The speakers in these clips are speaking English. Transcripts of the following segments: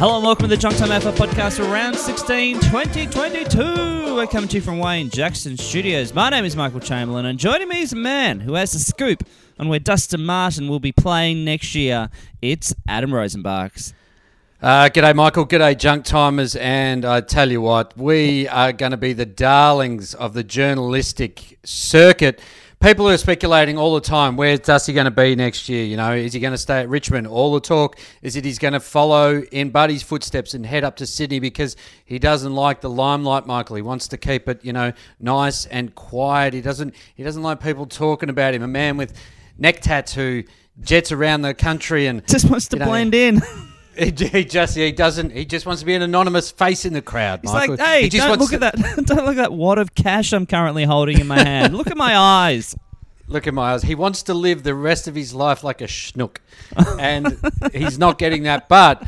Hello and welcome to the Junk Time Alpha podcast for round 16, 2022. We're coming to you from Wayne Jackson Studios. My name is Michael Chamberlain, and joining me is a man who has the scoop on where Dustin Martin will be playing next year. It's Adam Rosenbachs. Uh, g'day, Michael. G'day, junk timers. And I tell you what, we are going to be the darlings of the journalistic circuit. People are speculating all the time. Where's Dusty going to be next year? You know, is he going to stay at Richmond? All the talk is that he's going to follow in Buddy's footsteps and head up to Sydney because he doesn't like the limelight. Michael, he wants to keep it, you know, nice and quiet. He doesn't. He doesn't like people talking about him. A man with neck tattoo jets around the country and Just wants to you know, blend in. He, he just he doesn't he just wants to be an anonymous face in the crowd. He's Michael. like, hey, he just don't look at that. don't look at that wad of cash I'm currently holding in my hand. look at my eyes. Look at my eyes. He wants to live the rest of his life like a schnook, and he's not getting that. But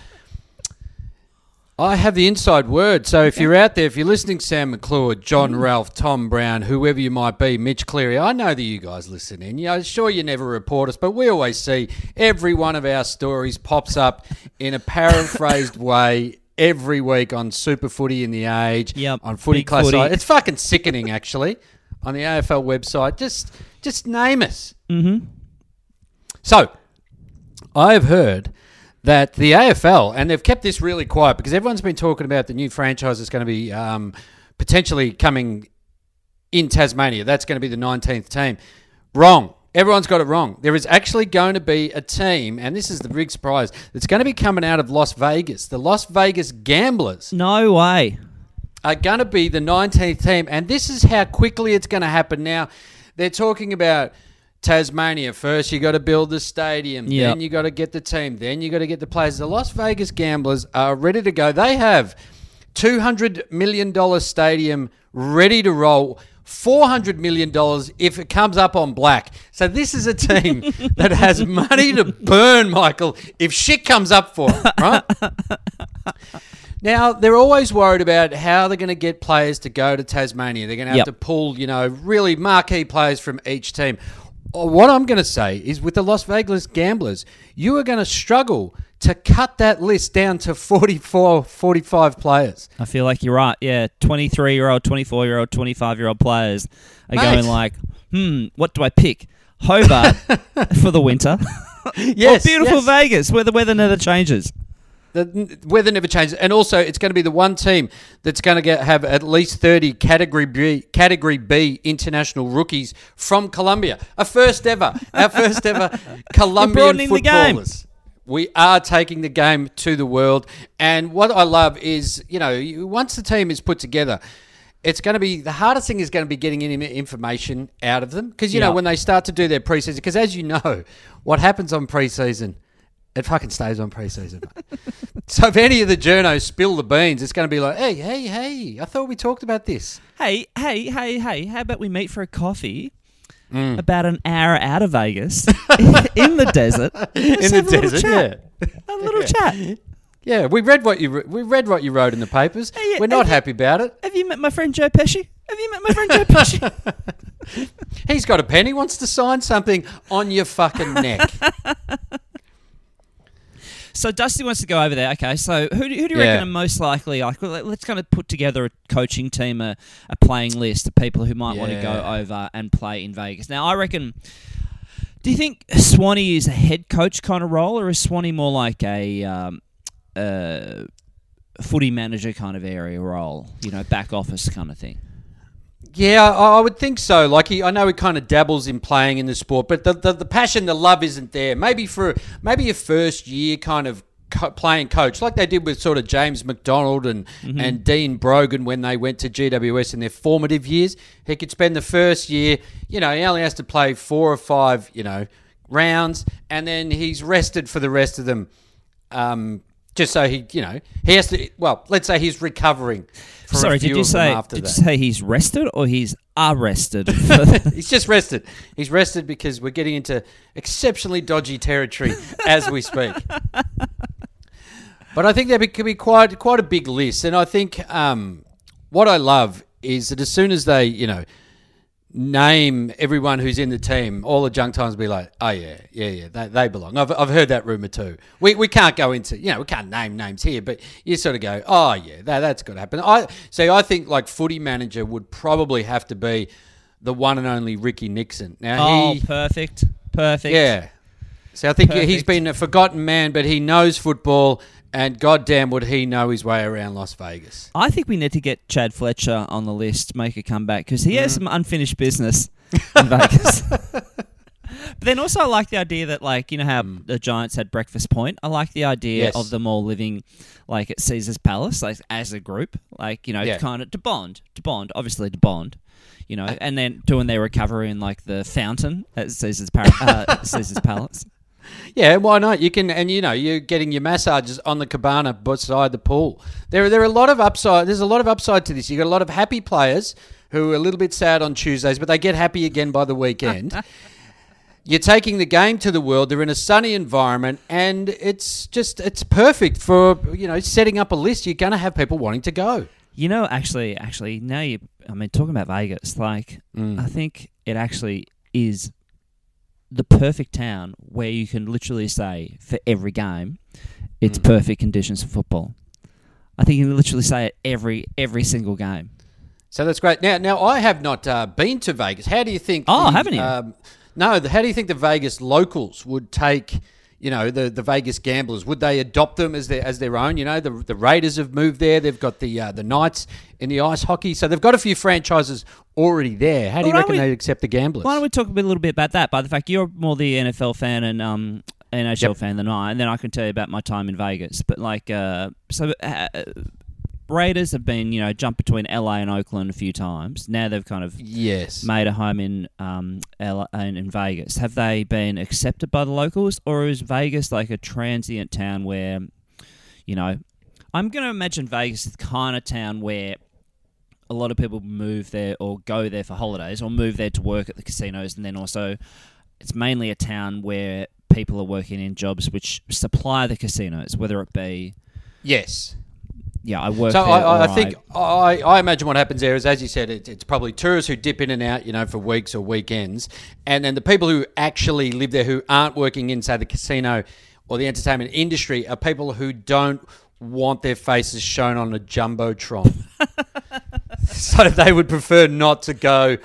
I have the inside word. So if you're out there, if you're listening, Sam McClure, John Ralph, Tom Browne, whoever you might be, Mitch Cleary, I know that you guys listen in. Know, sure you never report us, but we always see every one of our stories pops up in a paraphrased way. Every week on Super Footy in the Age, Yep, on Footy Classified. Footy. It's fucking sickening, actually, on the AFL website. Just, just name us. Mm-hmm. So, I have heard that the AFL, and they've kept this really quiet because everyone's been talking about the new franchise that's going to be um, potentially coming in Tasmania. That's going to be the 19th team. Wrong. Everyone's got it wrong. There is actually going to be a team, and this is the big surprise, that's going to be coming out of Las Vegas. The Las Vegas Gamblers No way. are going to be the 19th team, and this is how quickly it's going to happen. Now, they're talking about Tasmania first. You got to build the stadium, Yep. then you got to get the team, then you got to get the players. The Las Vegas Gamblers are ready to go. They have 200 million dollar stadium ready to roll. $400 million if it comes up on black. So, this is a team that has money to burn, Michael, if shit comes up for it, right? Now, they're always worried about how they're going to get players to go to Tasmania. They're going to have Yep. to pull, you know, really marquee players from each team. Uh, What I'm going to say is with the Las Vegas Gamblers, you are going to struggle to cut that list down to 44, 45 players. I feel like you're right. Yeah, 23 year old, 24 year old, 25 year old players are Mate. going like, hmm, what do I pick? Hobart for the winter. Yes, or beautiful yes. Vegas where the weather never changes. The weather never changes, and also it's going to be the one team that's going to get have at least thirty category B category B international rookies from Colombia. A first ever, our first ever Colombian broadening the game. footballers. We are taking the game to the world, and what I love is you know once the team is put together. It's going to be the hardest thing is going to be getting any information out of them because you know when they start to do their preseason because as you know what happens on preseason it fucking stays on preseason. mate. so if any of the journos spill the beans, it's going to be like, hey, hey, hey, I thought we talked about this. Hey, hey, hey, hey, how about we meet for a coffee Mm. about an hour out of Vegas in the desert? In the desert, yeah. A little chat. Yeah, we read what you re- we read what you wrote in the papers. Hey, yeah, We're not happy about it. Have you met my friend Joe Pesci? Have you met my friend Joe Pesci? He's got a pen. He wants to sign something on your fucking neck. So Dusty wants to go over there. Okay, so who do, who do you Yeah. reckon are most likely? Like, let- let's kind of put together a coaching team, a, a playing list of people who might want to go over and play in Vegas. Now, I reckon. Do you think Swanee is a head coach kind of role, or is Swanee more like a um, uh, footy manager kind of area role? You know, back office kind of thing. Yeah, I, would think so. Like he, I know he kind of dabbles in playing in the sport, but the, the, the passion, the love isn't there. Maybe for maybe a first year kind of co- playing coach, like they did with sort of James McDonald and and Dean Brogan when they went to GWS in their formative years. He could spend the first year, you know, he only has to play four or five, you know, rounds, and then he's rested for the rest of them. Um, just so he, you know, he has to. Well, let's say he's recovering. Sorry, did you say did that. you say he's rested or he's arrested? He's just rested. He's rested because we're getting into exceptionally dodgy territory as we speak. But I think there be- could be quite quite a big list, and I think um, what I love is that as soon as they, you know, name everyone who's in the team, all the junk times be like, oh yeah, yeah, yeah, they, they belong. I've, I've heard that rumor too. We, we can't go into, you know, we can't name names here, but you sort of go, oh yeah, that, that's got to happen. I see. I think like footy manager would probably have to be the one and only Ricky Nixon. Now Oh, he, perfect. Perfect. yeah. So I think he's been a forgotten man, but he knows football, and goddamn would he know his way around Las Vegas. I think we need to get Chad Fletcher on the list, make a comeback, because he Mm. has some unfinished business in Vegas. but then also, I like the idea that, like, you know how the Giants had Breakfast Point? I like the idea Mm. Yes. of them all living, like, at Caesar's Palace, like, as a group. Like, you know, Yeah. kind of to bond, to bond, obviously to bond. You know, and then doing their recovery in like the fountain at Caesar's, Par- uh, Caesar's Palace. Yeah, why not? You can, and you know, you're getting your massages on the cabana beside the pool. There, there are a lot of upside. There's a lot of upside to this. You have got a lot of happy players who are a little bit sad on Tuesdays, but they get happy again by the weekend. you're taking the game to the world. They're in a sunny environment, and it's just it's perfect for you know setting up a list. You're going to have people wanting to go. You know, actually, actually, now you, I mean, talking about Vegas, like, Mm. I think it actually is the perfect town where you can literally say for every game, it's Mm. perfect conditions for football. I think you can literally say it every every single game. So that's great. Now, now I have not uh, been to Vegas. How do you think? Oh, the, haven't you? Um, no. The, how do you think the Vegas locals would take? You know, the, the Vegas gamblers would they adopt them as their as their own? You know, the the Raiders have moved there. They've got the uh, the Knights in the ice hockey, so they've got a few franchises already there. How do you Well, why reckon we- they'd accept the gamblers? Why don't we talk a, bit, a little bit about that? By the fact you're more the NFL fan and um, NHL Yep. fan than I, and then I can tell you about my time in Vegas. But like, uh, so uh, Raiders have been you know jumped between LA and Oakland a few times. Now they've kind of yes. made a home in um LA, in, in Vegas. Have they been accepted by the locals, or is Vegas like a transient town where, you know, I'm going to imagine Vegas is the kind of town where a lot of people move there or go there for holidays or move there to work at the casinos, and then also it's mainly a town where people are working in jobs which supply the casinos, whether it be Yes. Yeah, I work So there. I, I, think I, I imagine what happens there is, as you said, it, it's probably tourists who dip in and out, you know, for weeks or weekends, and then the people who actually live there who aren't working in, say, the casino or the entertainment industry are people who don't want their faces shown on a jumbotron. so they would prefer not to go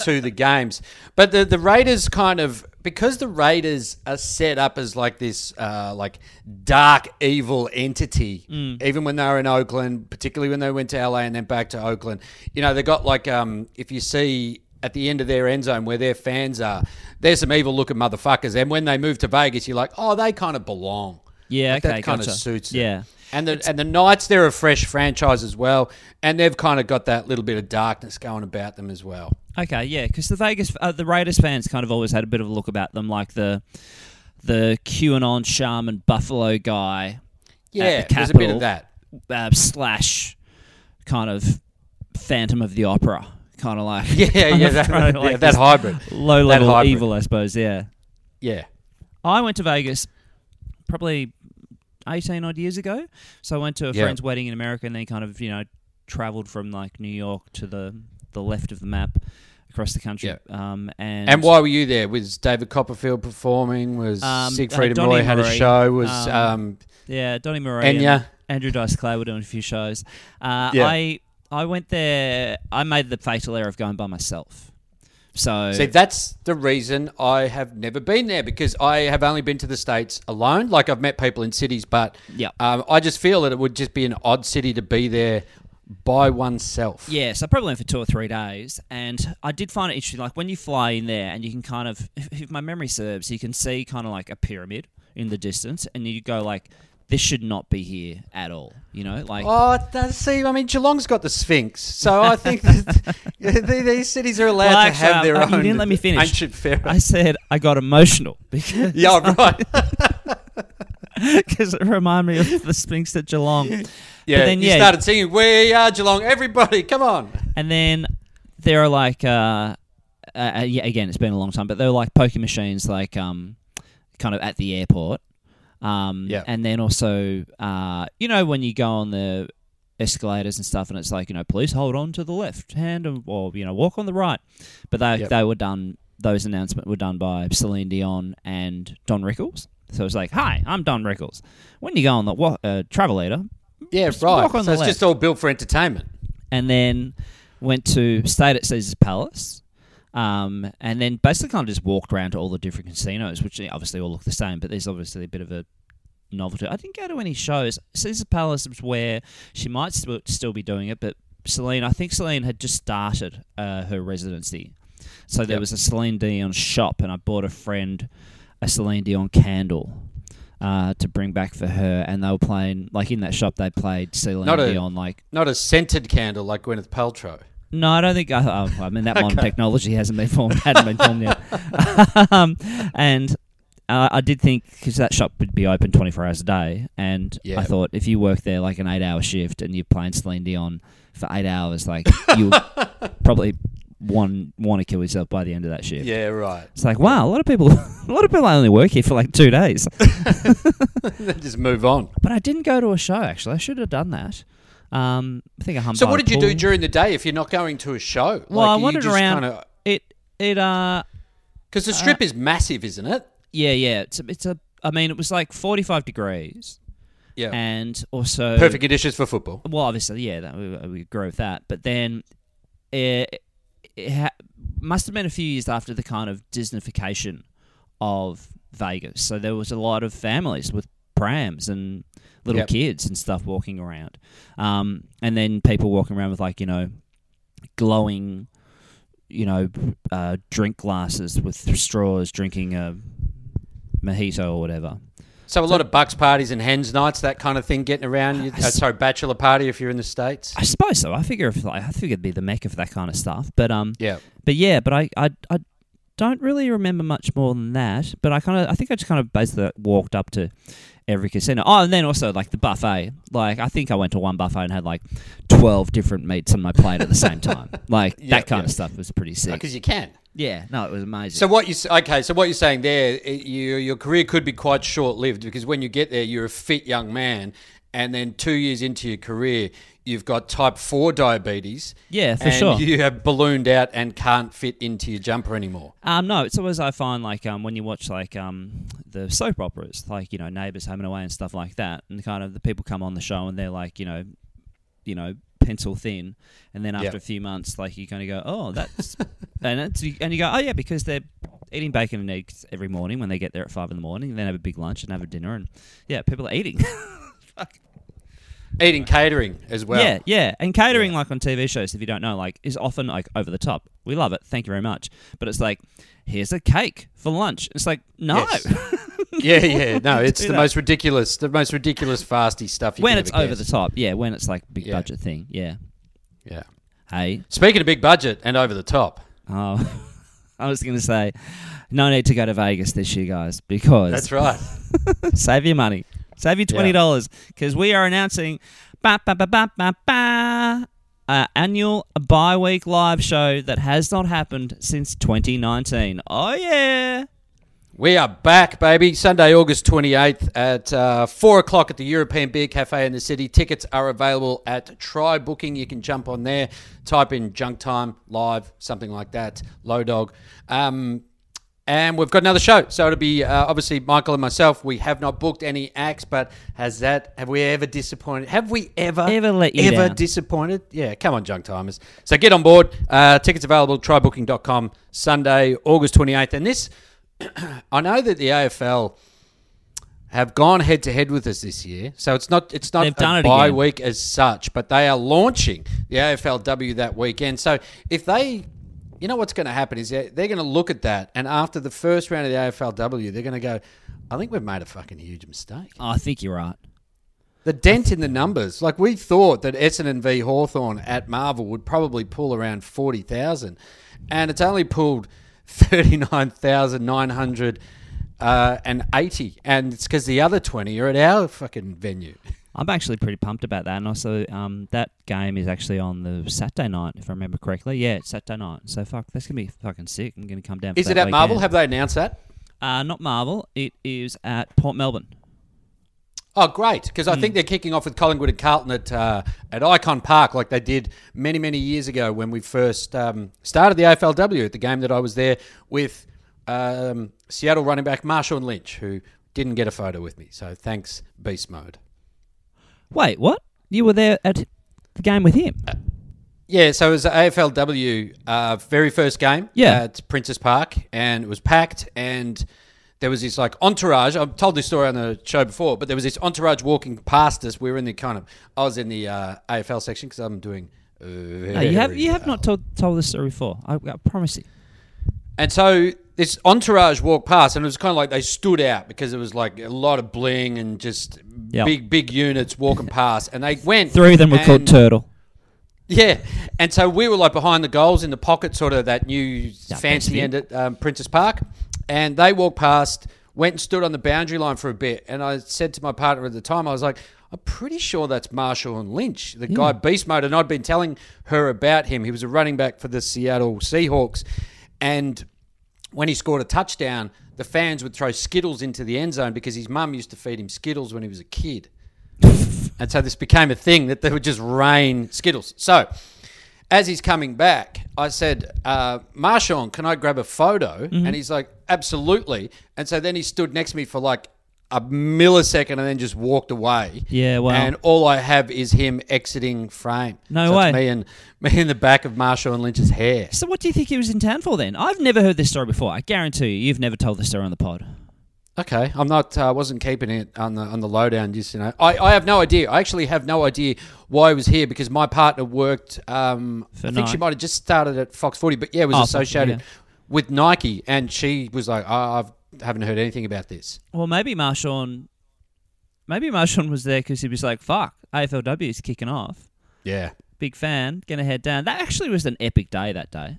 to the games. But the the Raiders kind of because the Raiders are set up as like this uh, like dark evil entity. Even when they were in Oakland, particularly when they went to LA and then back to Oakland, you know they got like um, if you see. At the end of their end zone where their fans are, there's some evil looking motherfuckers. And when they move to Vegas, you're like, oh, they kind of belong. yeah, Like, okay, that kind gotcha. of suits them. Yeah. And the and the Knights, they're a fresh franchise as well, and they've kind of got that little bit of darkness going about them as well. Okay, yeah, because the Vegas, uh, the Raiders fans kind of always had a bit of a look about them, like the the QAnon shaman Buffalo guy, Yeah, the there's a bit of that. uh, slash kind of Phantom of the Opera, kind of like Yeah, yeah, that, throwing, yeah, that hybrid. low level hybrid. evil, I suppose. Yeah, Yeah, I went to Vegas probably eighteen odd years ago. So I went to a Yeah. friend's wedding in America, and then kind of you know traveled from like New York to the the left of the map across the country. Yeah. Um, and and why were you there? Was David Copperfield performing? Was Um, Siegfried uh, and Roy had a show? Was um, um, Yeah, Donny Murray and Enya? Andrew Dice Clay were doing a few shows. Uh, Yeah. I I went there. I made the fatal error of going by myself. So See, that's the reason I have never been there because I have only been to the States alone. Like, I've met people in cities, but Yeah. um, I just feel that it would just be an odd city to be there by oneself. yeah, so I probably went for two or three days, and I did find it interesting. Like when you fly in there, and you can kind of, if my memory serves, you can see kind of like a pyramid in the distance, and you go like, "This should not be here at all." You know, like Oh, see, I mean, Geelong's got the Sphinx, so I think that these cities are allowed Well, to actually, have their um, own. you didn't let me finish. Ancient pharaoh. I said, I got emotional because yeah, right. because it reminded me of the Sphinx at Geelong. Yeah, then, you yeah. started singing, "We are Geelong, everybody, come on!" And then there are like, uh, uh, yeah, again, it's been a long time, but there are like poker machines, like um, kind of at the airport. Um, Yeah. And then also, uh, you know, when you go on the escalators and stuff, and it's like you know, please hold on to the left hand and or you know, walk on the right. But they Yep. they were done. Those announcements were done by Celine Dion and Don Rickles. So it's like, hi, I'm Don Rickles. When you go on the wa- uh, travel leader, Yeah, right. so it's left. just all built for entertainment. and then went to stayed at Caesar's Palace, um, and then basically kind of just walked around to all the different casinos, which obviously all look the same, but there's obviously a bit of a novelty. I didn't go to any shows. Caesar's Palace was where she might st- still be doing it, but Celine, I think Celine had just started uh, her residency, so there Yep. was a Celine Dion shop, and I bought a friend a Celine Dion candle. Uh, to bring back for her, and they were playing like in that shop. They played Celine Not a- Dion like Not a scented candle like Gwyneth Paltrow. No, I don't think. I, oh, I mean, that modern technology hasn't been formed, hadn't been formed yet. um, and uh, I did think because that shop would be open twenty four hours a day, and Yeah. I thought if you work there like an eight hour shift and you're playing Celine Dion for eight hours, like you probably want want to kill yourself by the end of that shift. Yeah, right. It's like wow, a lot of people, a lot of people only work here for like two days. just move on. But I didn't go to a show actually. I should have done that. Um, I think I hummed So what did you do during the day if you're not going to a show? Well, I you wandered around. Kinda, It it uh because the strip is massive, isn't it? Yeah, yeah. It's a, it's a. I mean, it was like forty-five degrees, Yeah. and also Perfect conditions for football. Well, obviously, yeah, that, we, we agree with that. But then, it, it ha- must have been a few years after the kind of Disneyfication of Vegas. So there was a lot of families with prams and little Yep. kids and stuff walking around, um, and then people walking around with like you know, glowing, you know, uh, drink glasses with straws, drinking a mojito or whatever. So a lot of bucks parties and hens nights, that kind of thing, getting around. You, uh, sorry, bachelor party if you're in the states. I suppose so. I figure if like I figure it'd be the mecca for that kind of stuff. But um, Yeah. but yeah, but I I, I don't really remember much more than that. But I kind of I think I just kind of basically walked up to every casino. Oh, and then also like the buffet. Like I think I went to one buffet and had like twelve different meats on my plate at the same time. Like Yeah, that kind yeah. of stuff was pretty sick. Oh, because you can. yeah, no, it was amazing. So what you okay? So what you're saying there, i- you, your career could be quite short lived because when you get there, you're a fit young man, and then two years into your career, you've got type four diabetes. Yeah, for and sure. You have ballooned out and can't fit into your jumper anymore. Um, no, it's always I find like um, when you watch like um, the soap operas, like you know Neighbours, Home and Away, and stuff like that, and kind of the people come on the show and they're like you know, you know pencil thin, and then after Yep. a few months, like you kind of go, oh, that's and it's and you go, oh yeah, because they're eating bacon and eggs every morning when they get there at five in the morning, and then have a big lunch and have a dinner, and yeah, people are eating. Eating catering as well. Yeah, yeah. And catering, like on TV shows, if you don't know, like is often like over the top. We love it. Thank you very much. But it's like, here's a cake for lunch. It's like, no. Yes. yeah, yeah. No, it's the that. most ridiculous, the most ridiculous fasty stuff. You when it's over guess. the top. Yeah, when it's like big Yeah. budget thing. Yeah. Yeah. Hey. Speaking of big budget and over the top, Oh, I was going to say, no need to go to Vegas this year, guys, because that's right. save your money. Save you twenty dollars because we are announcing ba ba ba ba ba ba uh, annual bi week live show that has not happened since 2019. Oh yeah. We are back, baby. Sunday, August 28th at uh, 4 o'clock at the European Beer Cafe in the city. Tickets are available at Try Booking. You can jump on there, type in Junk Time Live, something like that, Low Dog. Um, and we've got another show. So it'll be uh, obviously Michael and myself. We have not booked any acts, but has that, have we ever disappointed? Have we ever, Ever let you ever down? disappointed? Yeah, come on, Junk Timers. So get on board. Uh, tickets available, trybooking.com, Sunday, August 28th. And this, I know that the AFL have gone head to head with us this year, so it's not it's not They've done a it bye again. week as such, but they are launching the AFLW that weekend. So if they, you know what's going to happen is they're, they're going to look at that, and after the first round of the AFLW, they're going to go, I think we've made a fucking huge mistake. Oh, I think you're right. The dent in the numbers, like we thought that Essendon v Hawthorn at Marvel would probably pull around forty thousand, and it's only pulled thirty nine thousand nine hundred uh, and eighty, and it's because the other twenty are at our fucking venue. I'm actually pretty pumped about that, and also um, that game is actually on the Saturday night, if I remember correctly. Yeah, it's Saturday night. So fuck, that's gonna be fucking sick. I'm gonna come down. For Is it at Marvel? Have they announced that? Uh, not Marvel. It is at Port Melbourne. Oh, great! Because I think they're kicking off with Collingwood and Carlton at uh, at Ikon Park, like they did many many years ago when we first um, started the AFLW. At the game that I was there with um, Seattle running back Marshawn Lynch, who didn't get a photo with me. So thanks, Beast Mode. Wait, what? You were there at the game with him? Yeah, so it was the AFLW uh, very first game Yeah. at Princes Park, and it was packed, and there was this like entourage. I've told this story on the show before, but there was this entourage walking past us. We were in the kind of, I was in the uh, AFL section because I'm doing. Uh, No, you have you have not told told this story before. I, I promise you. And so this entourage walked past, and it was kind of like they stood out because it was like a lot of bling and just Yep. big, big units walking past. And they went. Three of them were called Turtle. Yeah, and so we were like behind the goals in the pocket, sort of that new fancy end at um, Princes Park, and they walked past, went and stood on the boundary line for a bit, and I said to my partner at the time, I was like, I'm pretty sure that's Marshawn Lynch, the guy Beast Mode, and I'd been telling her about him. He was a running back for the Seattle Seahawks, and when he scored a touchdown, the fans would throw Skittles into the end zone because his mum used to feed him Skittles when he was a kid. and so this became a thing that they would just rain Skittles. So as he's coming back, I said, uh, Marshawn, can I grab a photo? Mm-hmm. And he's like, absolutely. And so then he stood next to me for like a millisecond and then just walked away. Yeah, wow. And all I have is him exiting frame. No so way. Me and me in the back of Marshawn Lynch's hair. So what do you think he was in town for then? I've never heard this story before. I guarantee you, you've never told this story on the pod. Okay, I'm not. I uh, wasn't keeping it on the on the lowdown. Just you know, I, I have no idea. I actually have no idea why I was here because my partner worked. Um, I think she might have just started at Fox Footy, but yeah, was Oh, associated yeah. with Nike, and she was like, oh, I've haven't heard anything about this. Well, maybe Marshawn, maybe Marshawn was there because he was like, "Fuck, AFLW is kicking off." Yeah, Big fan, gonna head down. That actually was an epic day. That day,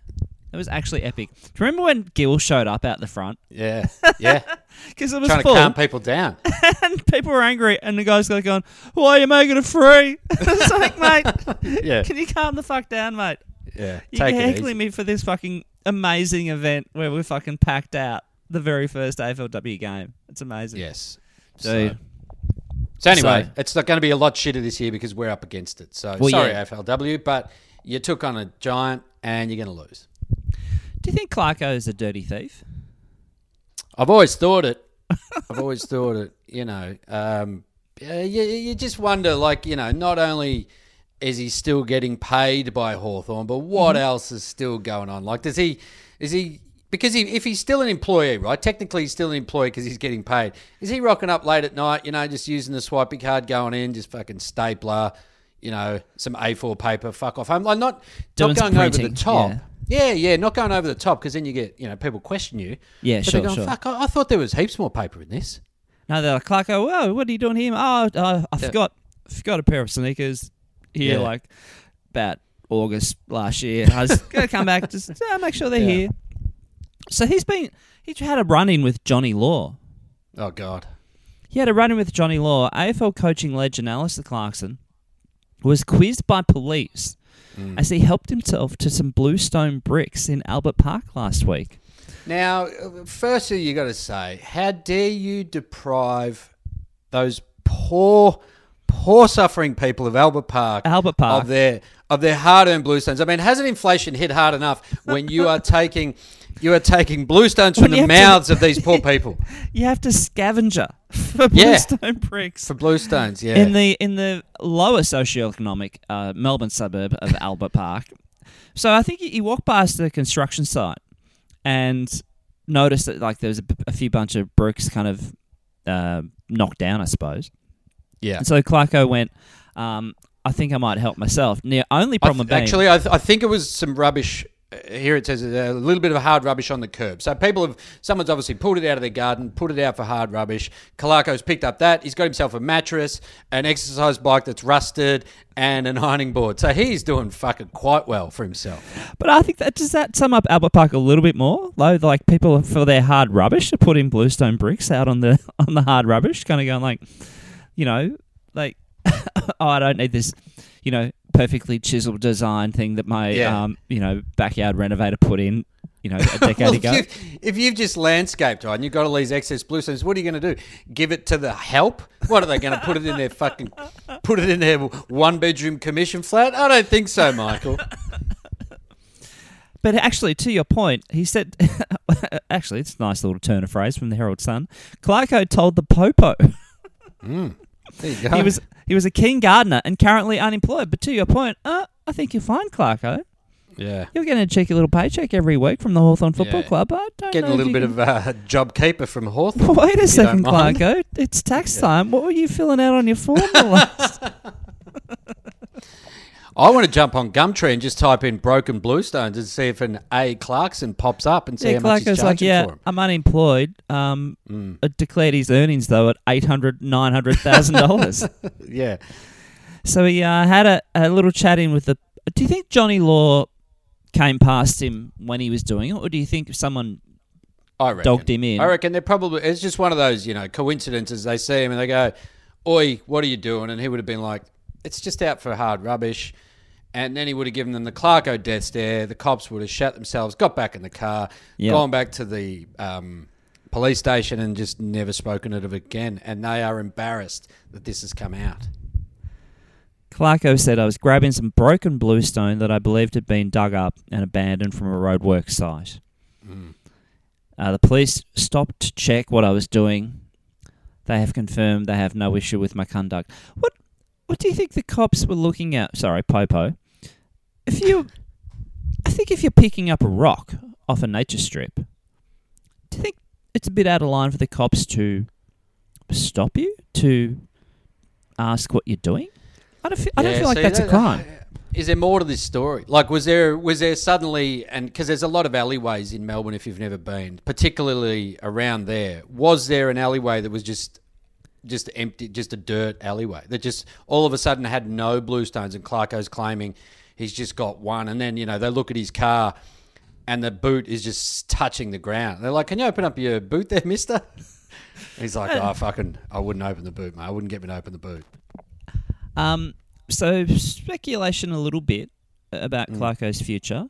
it was actually epic. Do you remember when Gil showed up out the front yeah, yeah. because it was Trying to calm people down. and people were angry, and the guys like going, "Why are you making it free?" it's like, mate, Yeah, can you calm the fuck down, mate? yeah. You're heckling me for this fucking amazing event where we're fucking packed out the very first AFLW game. It's amazing. Yes. Dude. So, so anyway, So- it's not going to be a lot shitter this year because we're up against it. So Well, sorry, yeah. AFLW, but you took on a giant and you're going to lose. Do you think Clarko is a dirty thief? I've always thought it. I've always thought it. You know, um, you, you just wonder, like, you know, not only is he still getting paid by Hawthorn, but what else is still going on? Like, does he, is he, because if he's still an employee, right? Technically, he's still an employee because he's getting paid. Is he rocking up late at night, you know, just using the swipey card, going in, just fucking stapler, you know, some A4 paper, fuck off home? Like, not, Doing not going over the top. yeah. Yeah, yeah, not going over the top because then you get, you know, people question you. Yeah, But sure, they're going, sure. fuck, I, I thought there was heaps more paper in this. No, they're like, Clarko, whoa, what are you doing here? Oh, uh, I forgot, forgot a pair of sneakers here, Yeah. like about August last year. I was gonna come back, just uh, make sure they're Yeah. here. So he's been, he's had a run in with Johnny Law. Oh, God. He had a run in with Johnny Law. AFL coaching legend Alastair Clarkson was quizzed by police Mm. as he helped himself to some bluestone bricks in Albert Park last week. Now, firstly, you got to say, how dare you deprive those poor, poor suffering people of Albert Park, Albert Park. of their of their hard-earned bluestones? I mean, hasn't inflation hit hard enough when you are taking you are taking bluestones from the have to- mouths of these poor people You have to scavenger for Yeah. bluestone bricks. for bluestones? Yeah, in the in the lower socioeconomic uh, Melbourne suburb of Albert Park. So I think he, he walked past the construction site and noticed that like there was a, a few bunch of bricks kind of uh, knocked down, I suppose. yeah. And so Clarko went, um, I think I might help myself. Now, only I problem th- being, actually, I, th- I think it was some rubbish. Uh, Here it says a little bit of hard rubbish on the curb. So people have, someone's obviously pulled it out of their garden, put it out for hard rubbish. Clarko's picked up that. He's got himself a mattress, an exercise bike that's rusted, and an ironing board. So he's doing fucking quite well for himself. but I think that does that sum up Albert Park a little bit more? Though, like people for their hard rubbish to put in bluestone bricks out on the on the hard rubbish, kind of going like, you know, like, oh, I don't need this. You know, perfectly chiseled design thing that my, Yeah. um, you know, backyard renovator put in, you know, a decade Well, ago. if, you've, if you've just landscaped, right, and you've got all these excess blue bluestones, what are you going to do? Give it to the help? What are they going to put it in their fucking, put it in their one bedroom commission flat? I don't think so, Michael. But actually, to your point, he said, actually, it's a nice little turn of phrase from the Herald Sun. Clarko told the Popo There you go. he was he was a keen gardener and currently unemployed. But to your point, uh, I think you're fine, Clarko. yeah. You're getting a cheeky little paycheck every week from the Hawthorn Football Yeah. Club. I don't Getting know a little bit you of uh, job keeper from Hawthorn. Wait a second. Clarko. It's tax time. What were you filling out on your form the last? I want to jump on Gumtree and just type in broken bluestones and see if an A Clarkson pops up and see yeah, how much he's charging like, yeah, for him. I'm unemployed. Um, Mm. declared his earnings though at eight hundred, nine hundred thousand dollars. Yeah. So he uh, had a, a little chat in with the. Do you think Johnny Law came past him when he was doing it, or do you think someone I reckon. dogged him in? I reckon they're probably. It's just one of those, you know, coincidences. They see him and they go, "Oi, what are you doing?" And he would have been like, "It's just out for hard rubbish." And then he would have given them the Clarko death stare. The cops would have shut themselves, got back in the car, Yeah. gone back to the um, police station, and just never spoken of it again. And they are embarrassed that this has come out. Clarko said I was grabbing some broken bluestone that I believed had been dug up and abandoned from a roadwork site. Uh, the police stopped to check what I was doing. They have confirmed they have no issue with my conduct. What What do you think the cops were looking at? Sorry, Popo. If you, I think if you're picking up a rock off a nature strip, do you think it's a bit out of line for the cops to stop you to ask what you're doing? I don't feel, I don't feel like that's a crime. Uh, is there more to this story? Like, was there was there suddenly and because there's a lot of alleyways in Melbourne if you've never been, particularly around there. Was there an alleyway that was just just empty, just a dirt alleyway that just all of a sudden had no bluestones? And Clarko's claiming he's just got one, and then you know they look at his car. And the boot is just touching the ground. They're like, "Can you open up your boot there, Mister?" He's like, "Oh, fucking, I wouldn't open the boot, mate. I wouldn't get me to open the boot." Um, so speculation a little bit about Mm. Clarko's future.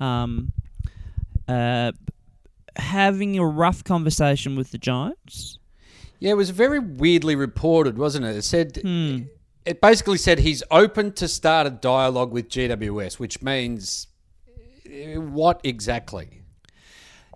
Um, uh, having a rough conversation with the Giants. Yeah, it was very weirdly reported, wasn't it? It said Hmm. it basically said he's open to start a dialogue with GWS, which means eh, what exactly?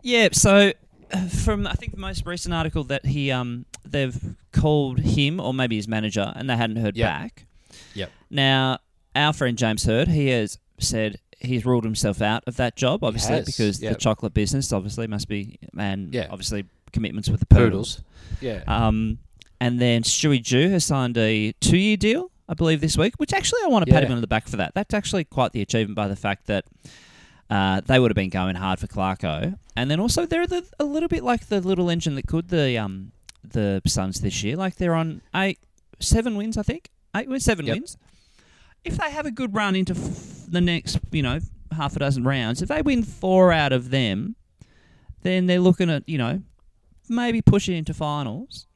Yeah, so uh, from I think the most recent article that he um they've called him or maybe his manager and they hadn't heard back. Yep. Now our friend James Hird, he has said he's ruled himself out of that job, obviously has, because the chocolate business obviously must be and Yeah. obviously commitments with the poodles. Yeah. Um, and then Stewie Dew has signed a two-year deal, I believe, this week. Which actually, I want to pat Yeah. him on the back for that. That's actually quite the achievement by the fact that uh, they would have been going hard for Clarko. And then also they're the, a little bit like the little engine that could the um the Suns this year. Like they're on eight, seven wins, I think. Eight wins, seven Yep. wins. If they have a good run into f- the next, you know, half a dozen rounds, if they win four out of them, then they're looking at you know maybe push it into finals.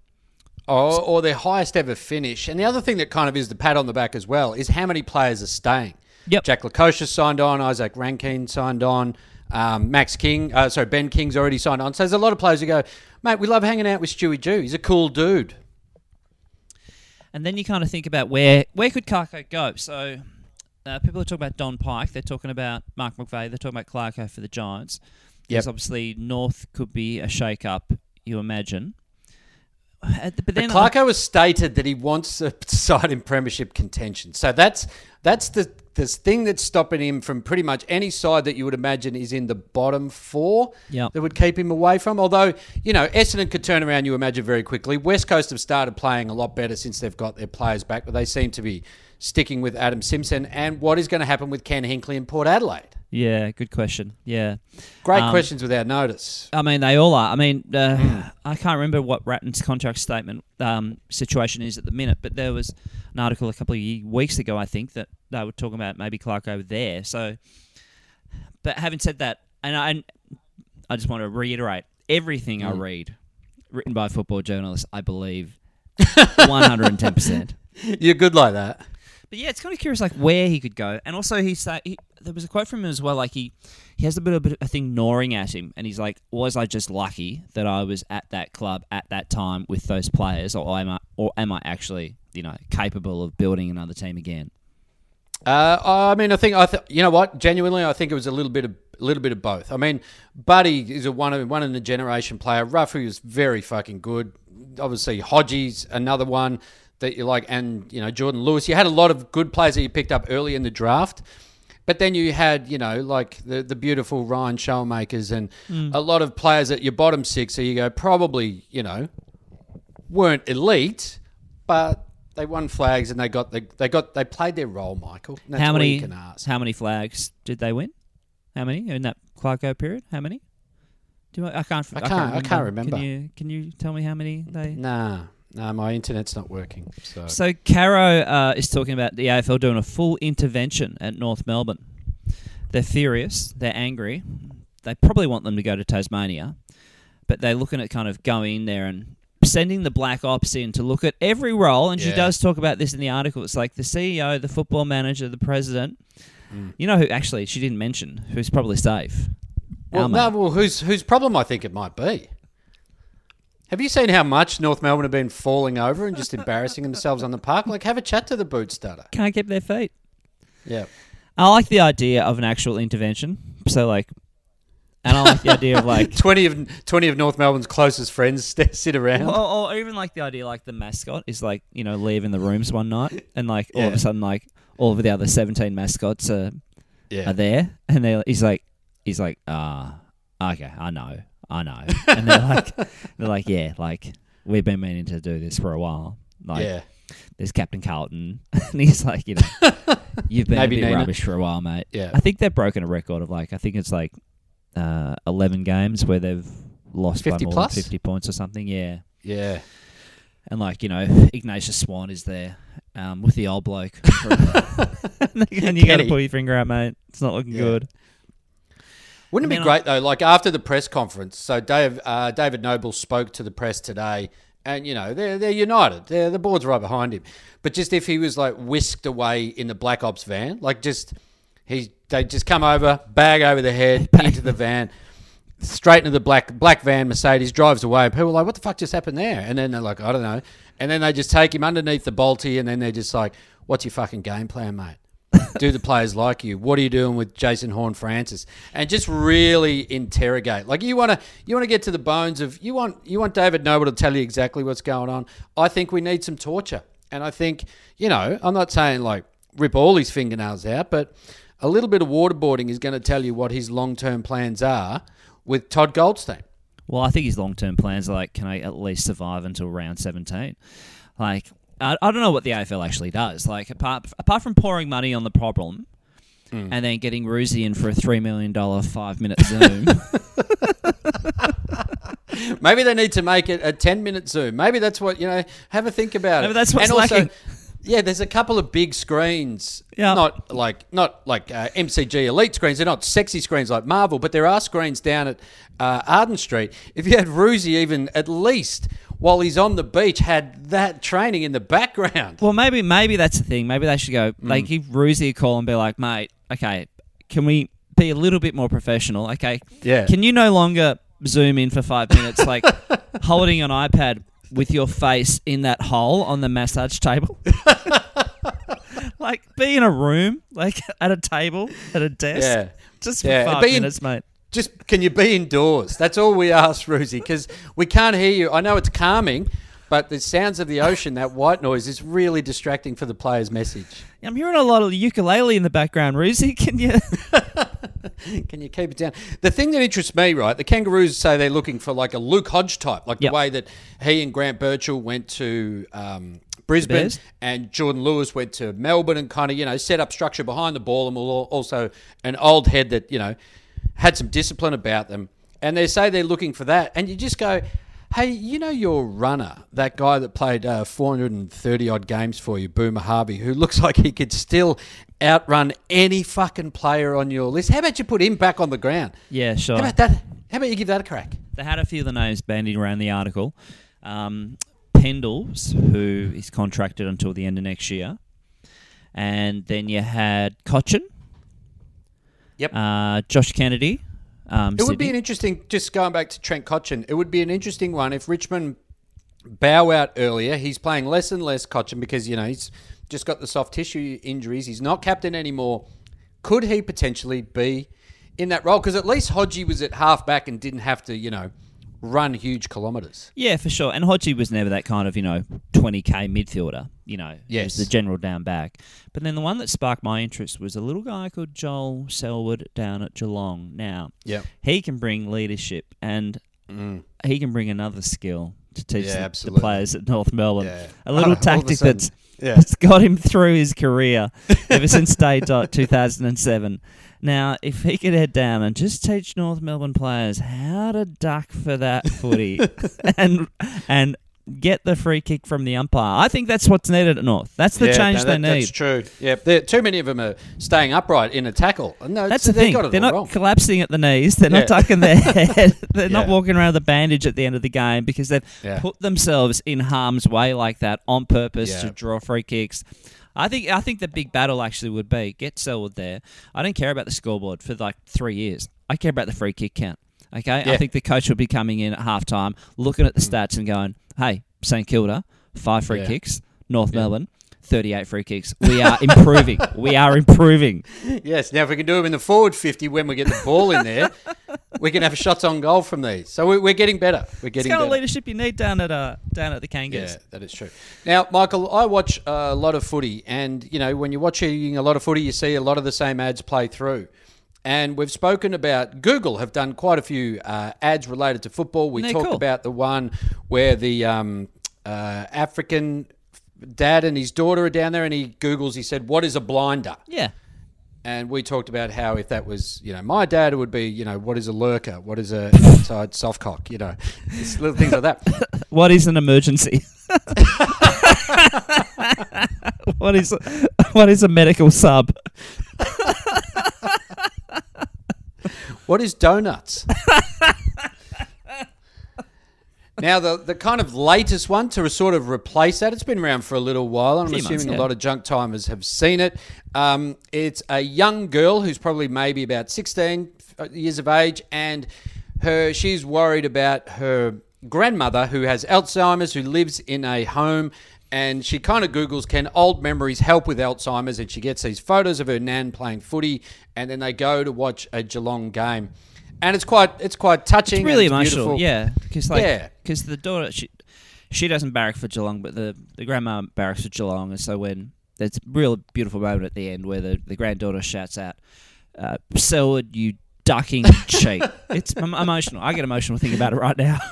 or, or their highest ever finish. And the other thing that kind of is the pat on the back as well is how many players are staying. Yep. Jack Lukosius signed on, Isaac Rankine signed on, um, Max King, uh, sorry, Ben King's already signed on. So there's a lot of players who go, mate, we love hanging out with Stewie Dew. He's a cool dude. And then you kind of think about where where could Clarko go. So uh, people are talking about Don Pyke. They're talking about Mark McVeigh. They're talking about Clarko for the Giants. Yes, obviously North could be a shake-up. You imagine. Uh, But But then Clarko has stated that he wants a side in premiership contention. So that's that's the this thing that's stopping him from pretty much any side that you would imagine is in the bottom four Yep. that would keep him away from. Although, you know, Essendon could turn around, you imagine, very quickly. West Coast have started playing a lot better since they've got their players back, but they seem to be sticking with Adam Simpson. And what is going to happen with Ken Hinkley in Port Adelaide? yeah, good question. Yeah, Great Um, questions without notice. I mean they all are. I mean uh, Hmm. I can't remember what Ratten's contract statement um, situation is at the minute, but there was an article a couple of weeks ago, I think, that they were talking about maybe Clark over there. So, but having said that, and I, I just want to reiterate everything I Mm. read, written by football journalists, I believe, one hundred and ten percent. You're good like that. But yeah, it's kind of curious, like where he could go, and also he said he, there was a quote from him as well, like he he has a bit of a thing gnawing at him, and he's like, "Was I just lucky that I was at that club at that time with those players, or am I, or am I actually, you know, capable of building another team again?" Uh, I mean, I think I th- you know what. Genuinely, I think it was a little bit of a little bit of both. I mean, Buddy is a one of one in the generation player. Ruffy was very fucking good. Obviously, Hodgie's another one that you like, and you know Jordan Lewis. You had a lot of good players that you picked up early in the draft. But then you had, you know, like the, the beautiful Ryan Schoenmakers and mm. a lot of players at your bottom six. So you go, probably, you know, weren't elite, but they won flags and they got the, they got they played their role, Michael. That's how many? you can ask. How many flags did they win? How many in that Clarko period? How many? Do I, I can't. I can't- I can't remember. Can you can you tell me how many they? Nah, nah, my internet's not working. So, So Caro uh, is talking about the AFL doing a full intervention at North Melbourne. They're furious. They're angry. They probably want them to go to Tasmania, but they're looking at kind of going there and sending the black ops in to look at every role. And she does talk about this in the article. It's like the CEO, the football manager, the president. Mm. You know who actually she didn't mention who's probably safe. well, no, well, whose whose problem I think it might be. Have you seen how much North Melbourne have been falling over and just embarrassing themselves on the park? Like, have a chat to the boot starter. can't keep their feet. Yeah. I like the idea of an actual intervention. So like, and I like the idea of like 20 of 20 of North Melbourne's closest friends st- sit around. Or, or even like the idea, like the mascot is like you know leaving the rooms one night, and like all of a sudden, like all of the other seventeen mascots are, yeah. are there, and they he's like he's like ah okay I know I know, and they're like they're like yeah like we've been meaning to do this for a while. Like yeah. there's Captain Carlton, and he's like you know you've been Maybe a bit Nina. rubbish for a while, mate. Yeah. I think they've broken a record of like I think it's like uh, eleven games where they've lost 50 by more plus? than fifty points or something. Yeah. Yeah. And like you know, Ignatius Swan is there um, with the old bloke, and you got to pull your finger out, mate. It's not looking Yeah. good. Wouldn't it be great though? Like after the press conference, so Dave, uh, David Noble spoke to the press today, and you know they're they're united. They're, the board's right behind him. But just if he was like whisked away in the Black Ops van, like just he they just come over, bag over the head into the van, straight into the black black van Mercedes drives away. People are like, what the fuck just happened there? And then they're like, I don't know. And then they just take him underneath the Bolte, and then they're just like, what's your fucking game plan, mate? Do the players like you? What are you doing with Jason Horne-Francis? And just really interrogate. Like you want to you want to get to the bones of you want you want David Noble to tell you exactly what's going on. I think we need some torture. And I think, you know, I'm not saying like rip all his fingernails out, but a little bit of waterboarding is going to tell you what his long-term plans are with Todd Goldstein. Well, I think his long term plans are like, can I at least survive until round seventeen? Like, I, I don't know what the AFL actually does. Like, apart apart from pouring money on the problem. And then getting Roosie in for a three million dollar five minute Zoom. Maybe they need to make it a 10 minute Zoom. Maybe that's what, you know, have a think about Maybe it. that's what's and also, lacking. yeah, there's a couple of big screens. Yeah. Not like not like uh, MCG elite screens. They're not sexy screens like Marvel, but there are screens down at uh, Arden Street. If you had Roosie even at least while he's on the beach had that training in the background. Well, maybe maybe that's the thing. Maybe they should go. Mm. They give Roosie a call and be like, "Mate, okay, can we be a little bit more professional? Okay, Yeah. Can you no longer zoom in for five minutes, like holding an iPad with your face in that hole on the massage table? like, be in a room, like at a table, at a desk, Yeah. just for Yeah, five be in- minutes, mate. Just can you be indoors? That's all we ask, Roosie, because we can't hear you. I know it's calming, but the sounds of the ocean, that white noise, is really distracting for the player's message. I'm hearing a lot of ukulele in the background. Roosie, can you? Can you keep it down? The thing that interests me, right? The Kangaroos say they're looking for like a Luke Hodge type, like Yep. the way that he and Grant Birchall went to um, Brisbane and Jordan Lewis went to Melbourne and kind of, you know, set up structure behind the ball and also an old head that, you know, had some discipline about them. And they say they're looking for that. And you just go, hey, you know your runner, that guy that played uh, 430 odd games for you, Boomer Harvey, who looks like he could still outrun any fucking player on your list. How about you put him back on the ground? yeah, sure. How about that? How about you give that a crack? They had a few of the names bandied around the article. Um, Pendles, who is contracted until the end of next year, and then you had Cotchin, Yep. uh, Josh Kennedy. Um, It would be an interesting, just going back to Trent Cotchin, it would be an interesting one if Richmond bow out earlier. He's playing less and less Cotchin because, you know, he's just got the soft tissue injuries. He's not captain anymore. Could he potentially be in that role? Because at least Hodgie was at half back and didn't have to, you know, run huge kilometres. Yeah, for sure. And Hodgie was never that kind of, you know, 20k midfielder. You know, Yes. was the general down back. But then the one that sparked my interest was a little guy called Joel Selwood down at Geelong. Now, Yep. he can bring leadership and he can bring another skill to teach Mm. Yeah, the- the, players at North Melbourne. Yeah. A little of a tactic sudden, that's, yeah. that's got him through his career ever since day dot 2007. Now, if he could head down and just teach North Melbourne players how to duck for that footy and and get the free kick from the umpire, I think that's what's needed at North. That's the Yeah, change no, they need. That's true. Yeah, too many of them are staying upright in a tackle. No, That's the thing. Got it They're not wrong. collapsing at the knees. They're not Yeah. tucking their head. They're not walking around with a bandage at the end of the game because they've Yeah. put themselves in harm's way like that on purpose Yeah. to draw free kicks. I think I think the big battle actually would be get Selwood there. I don't care about the scoreboard for like three years. I care about the free kick count. Okay, I think the coach will be coming in at halftime, looking at the mm. stats and going, "Hey, St Kilda, five free Yeah. kicks. North Melbourne, thirty-eight free kicks. We are improving. we are improving." Yes. Now, if we can do them in the forward 50 when we get the ball in there, we can have shots on goal from these. So we- we're getting better. We're getting It's kind better. of leadership you need down at uh, down at the Kangas. Yeah, that is true. Now, Michael, I watch a lot of footy, and you know, when you're watching a lot of footy, you see a lot of the same ads play through. And we've spoken about Google have done quite a few uh, ads related to football. We talked cool. about the one where the um, uh, African dad and his daughter are down there, and he Google's. He said, "What is a blinder?" Yeah. And we talked about how if that was, you know, my dad, it would be, you know, what is a lurker? What is a outside soft cock? You know, little things like that. What is an emergency? what is what is a medical sub? What is donuts? now, the, the kind of latest one to sort of replace that, it's been around for a little while, and I'm assuming months, a lot of junk timers have seen it. Um, it's a young girl who's probably maybe about 16 years of age, and her she's worried about her grandmother who has Alzheimer's, who lives in a home. And she kind of Googles, can old memories help with Alzheimer's? And she gets these photos of her nan playing footy, and then they go to watch a Geelong game. And it's quite, it's quite touching. It's really and emotional, beautiful. yeah. Because like, Yeah. because the daughter she she doesn't barrack for Geelong, but the the grandma barracks for Geelong, and so when there's a real beautiful moment at the end where the, the granddaughter shouts out, uh, "Selwood, you ducking cheat!" It's emotional. I get emotional thinking about it right now.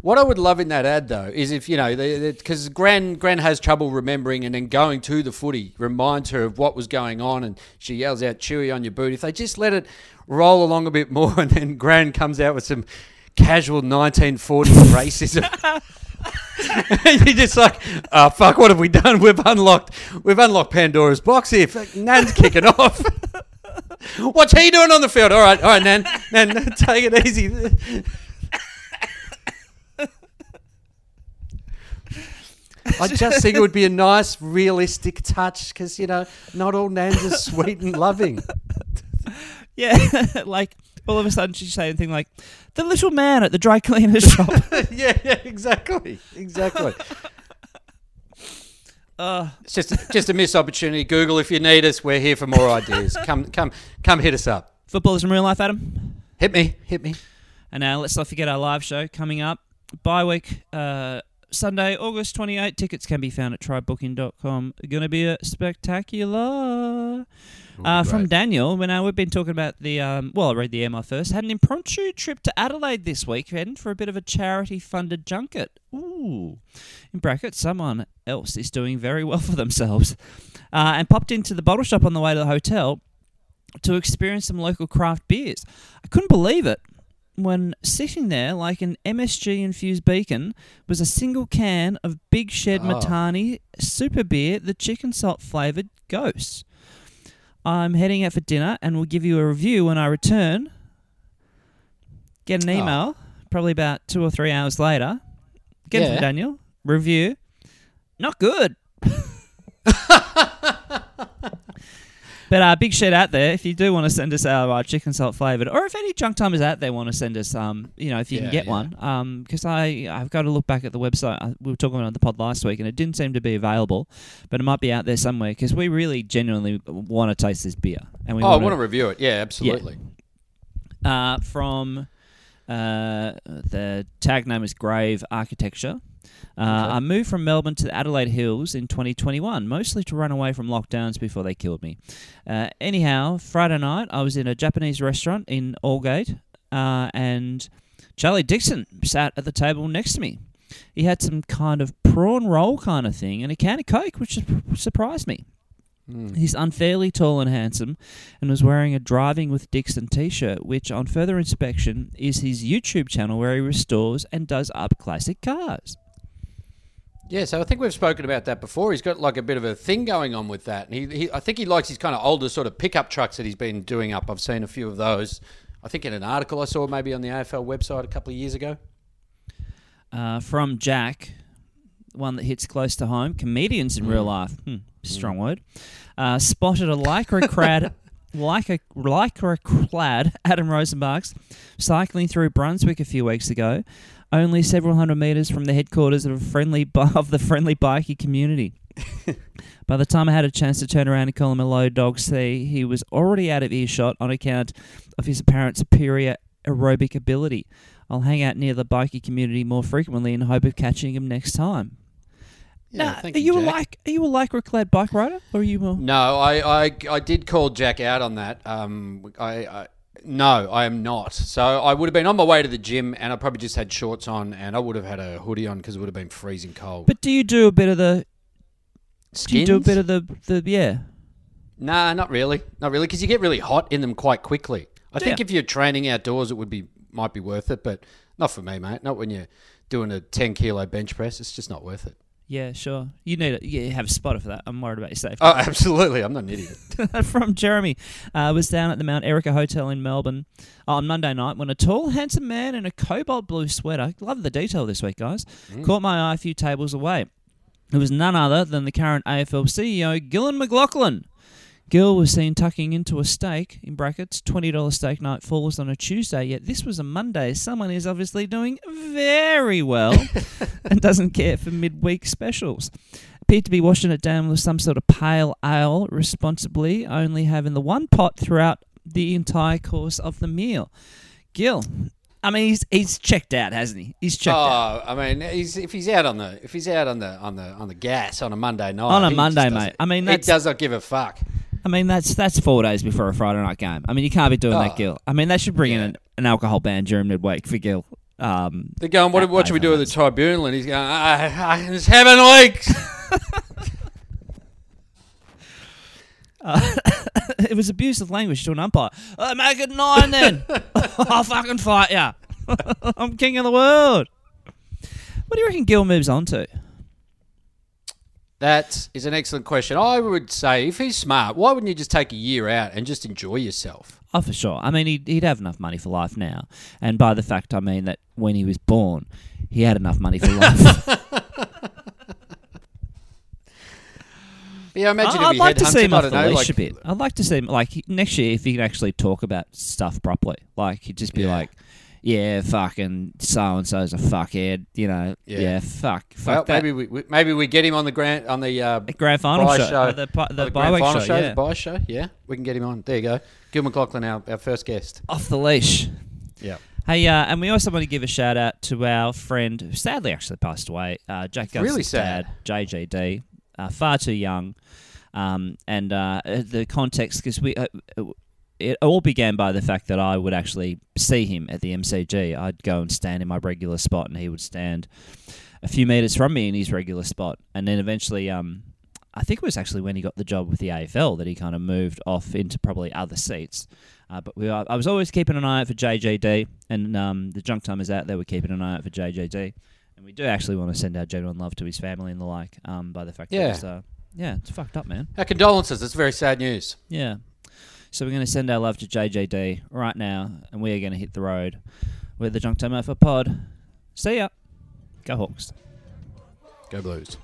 What I would love in that ad though is if you know because Gran Gran has trouble remembering and then going to the footy reminds her of what was going on and she yells out "Chewy on your boot." If they just let it roll along a bit more and then Gran comes out with some casual 1940s racism. you're just like, oh fuck, what have we done? We've unlocked, we've unlocked Pandora's box here. Fuck, Nan's kicking off. What's he doing on the field? All right, all right, Nan, Nan, take it easy. I just think it would be a nice, realistic touch because you know not all nans are sweet and loving. yeah, like all of a sudden she's saying thing like, "The little man at the dry cleaner's shop." yeah, yeah, exactly, exactly. uh, It's just just a missed opportunity. Google, if you need us, we're here for more ideas. Come, come, come, hit us up. football is in real life, Adam. Hit me, hit me. And now let's not forget our live show coming up. Bye week, uh, Sunday, August 28. Tickets can be found at trybooking.com. Going to be a spectacular. Uh, from. Daniel, when uh, we've been talking about the, um, well, I read the email first. Had an impromptu trip to Adelaide this weekend for a bit of a charity funded junket. Ooh. In brackets, someone else is doing very well for themselves. Uh, and popped into the bottle shop on the way to the hotel to experience some local craft beers. I couldn't believe it when sitting there like an MSG infused beacon was a single can of Big Shed ah. Oh. Matani super beer, the chicken salt flavored Ghost. I'm heading out for dinner and will give you a review when I return. Get an Oh. email, probably about two or three hours later. Get it Yeah. from Daniel. Review. Not good. But uh, big shout out there if you do want to send us our uh, chicken salt flavored, or if any junk timers out there want to send us, um, you know, if you Yeah, can get yeah. one, um, because I I've got to look back at the website. Uh, We were talking on the pod last week, and it didn't seem to be available, but it might be out there somewhere because we really genuinely want to taste this beer, and we Oh, I wanna- want to review it. Yeah, absolutely. uh, from uh, the tag name is Grave Architecture. Uh, Okay. I moved from Melbourne to the Adelaide Hills in 2021, mostly to run away from lockdowns before they killed me. Uh, anyhow, Friday night I was in a Japanese restaurant in Aldgate, uh, and Charlie Dixon sat at the table next to me. He had some kind of prawn roll kind of thing and a can of Coke, which surprised me. Mm. He's unfairly tall and handsome and was wearing a Driving with Dixon t shirt, which, on further inspection, is his YouTube channel where he restores and does up classic cars. Yeah, so I think we've spoken about that before. He's got like a bit of a thing going on with that. And he, he I think he likes his kind of older sort of pickup trucks that he's been doing up. I've seen a few of those. I think in an article I saw maybe on the AFL website a couple of years ago. Uh, from Jack, one that hits close to home. Comedians in real Mm. life. Hmm, strong word. Uh, spotted a lycra crad. Like a lycra clad Adam Rozenbachs cycling through Brunswick a few weeks ago, only several hundred meters from the headquarters of a friendly of the friendly bikie community. By the time I had a chance to turn around and call him hello, dog see, he was already out of earshot on account of his apparent superior aerobic ability. I'll hang out near the bikie community more frequently in hope of catching him next time. now, thank are you, a Jack. like are you a lycra clad bike rider, or are you more? No, I, I, I did call Jack out on that. Um, I, I no, I am not. So I would have been on my way to the gym, and I probably just had shorts on, and I would have had a hoodie on because it would have been freezing cold. But do you do a bit of the? Do you do a Skins? bit of the the yeah? Nah, not really, not really, because you get really hot in them quite quickly. I think if you're training outdoors, it would be might be worth it, but not for me, mate. Not when you're doing a 10 kilo bench press. It's just not worth it. Yeah, sure. You need it. You have a spotter for that. I'm worried about your safety. Oh, absolutely. I'm not an idiot. from Jeremy uh, was down at the Mount Erica Hotel in Melbourne on Monday night when a tall, handsome man in a cobalt blue sweater, love the detail this week, guys, caught my eye a few tables away. It was none other than the current AFL CEO, Gillon McLachlan. Gill was seen tucking into a steak, in brackets, $20 steak night falls on a Tuesday, yet this was a Monday. Someone is obviously doing very well and doesn't care for midweek specials. Appeared to be washing it down with some sort of pale ale, responsibly, only having the one pot throughout the entire course of the meal. Gill, I mean, he's he's checked out, hasn't he? He's checked oh, out. Oh, I mean, he's, if he's out on the if he's out on the on the on the gas on a Monday night On a Monday, mate. I mean, he that's- does not give a fuck. I mean, that's that's four days before a Friday night game. I mean, you can't be doing that, Oh, Gill. I mean, they should bring in yeah. an, an alcohol ban during midweek for Gil. Um, They're going, what, what should we do with the tribunal? And he's going, I, I was having leaks. it was abusive language to an umpire. Oh, make it nine then. I'll fucking fight ya. I'm king of the world. What do you reckon Gil moves on to? That is an excellent question. I would say if he's smart, why wouldn't you just take a year out and just enjoy yourself? Oh, for sure. I mean, he'd, he'd have enough money for life now. And by the fact, I mean that when he was born, he had enough money for life. Yeah, I imagine I- I'd like to see him off the know, leash like, a bit. I'd like to see him, like, next year, if he could actually talk about stuff properly. Like, he'd just be Yeah. like, yeah, fucking so and so's a fuckhead, you know. Yeah, Yeah. fuck. Fuck Well, that. maybe we, we maybe we get him on the grand on the uh, grand final show, show. uh, the the, the grand final show, show, yeah. the buy show. Yeah, we can get him on. There you go, Gil McLachlan, our, our first guest. off the leash. Yeah. Hey, uh, and we also want to give a shout out to our friend who sadly actually passed away, uh, Jack Gunson's Really sad. dad, JGD, uh, far too young. Um, and uh, the context, because we. It all began by the fact that I would actually see him at the MCG. I'd go and stand in my regular spot, and he would stand a few meters from me in his regular spot. And then eventually, um, I think it was actually when he got the job with the AFL that he kind of moved off into probably other seats. Uh, but we, I was always keeping an eye out for JJD, and um, the junk time is out there We're keeping an eye out for JJD. And we do actually want to send our genuine love to his family and the like um, by the fact Yeah. that it's, uh, yeah, it's fucked up, man. Our condolences. It's very sad news. Yeah. So we're going to send our love to JJD right now, and we are going to hit the road. We're the Junk Time Alpha Pod. See ya. Go Hawks. Go Blues.